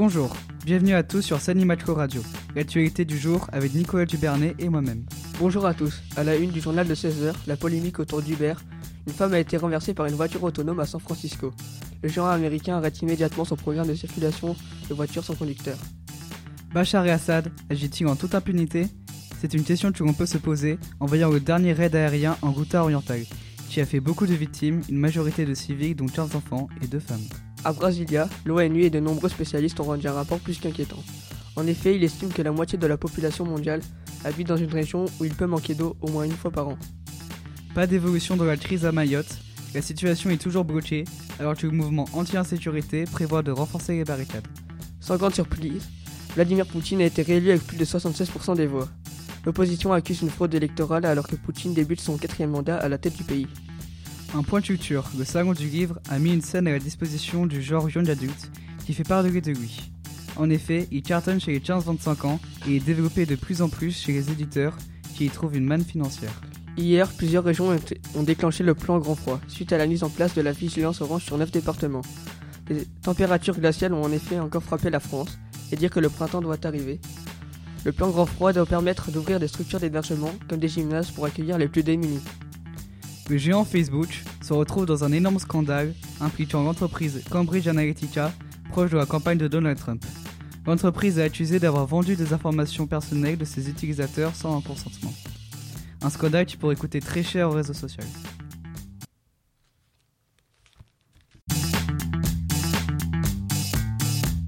Bonjour, bienvenue à tous sur Sanimacho Radio, l'actualité du jour avec Nicolas Dubernet et moi-même. Bonjour à tous. À la une du journal de 16h, la polémique autour d'Uber. Une femme a été renversée par une voiture autonome à San Francisco. Le gérant américain arrête immédiatement son programme de circulation de voitures sans conducteur. Bachar et Assad agit-il en toute impunité? C'est une question que l'on peut se poser en voyant le dernier raid aérien en Ghouta oriental, qui a fait beaucoup de victimes, une majorité de civils dont 15 enfants et 2 femmes. À Brasilia, l'ONU et de nombreux spécialistes ont rendu un rapport plus qu'inquiétant. En effet, il estime que la moitié de la population mondiale habite dans une région où il peut manquer d'eau au moins une fois par an. Pas d'évolution dans la crise à Mayotte, la situation est toujours bloquée alors que le mouvement anti-insécurité prévoit de renforcer les barricades. Sans grande surprise, Vladimir Poutine a été réélu avec plus de 76% des voix. L'opposition accuse une fraude électorale alors que Poutine débute son quatrième mandat à la tête du pays. Un point de culture, le Salon du Livre a mis une scène à la disposition du genre jeune adulte qui fait parler de lui. En effet, il cartonne chez les 15-25 ans et est développé de plus en plus chez les éditeurs qui y trouvent une manne financière. Hier, plusieurs régions ont déclenché le plan grand froid suite à la mise en place de la vigilance orange sur 9 départements. Les températures glaciales ont en effet encore frappé la France et dire que le printemps doit arriver. Le plan grand froid doit permettre d'ouvrir des structures d'hébergement comme des gymnases pour accueillir les plus démunis. Le géant Facebook se retrouve dans un énorme scandale impliquant l'entreprise Cambridge Analytica, proche de la campagne de Donald Trump. L'entreprise est accusée d'avoir vendu des informations personnelles de ses utilisateurs sans un consentement. Un scandale qui pourrait coûter très cher aux réseaux sociaux.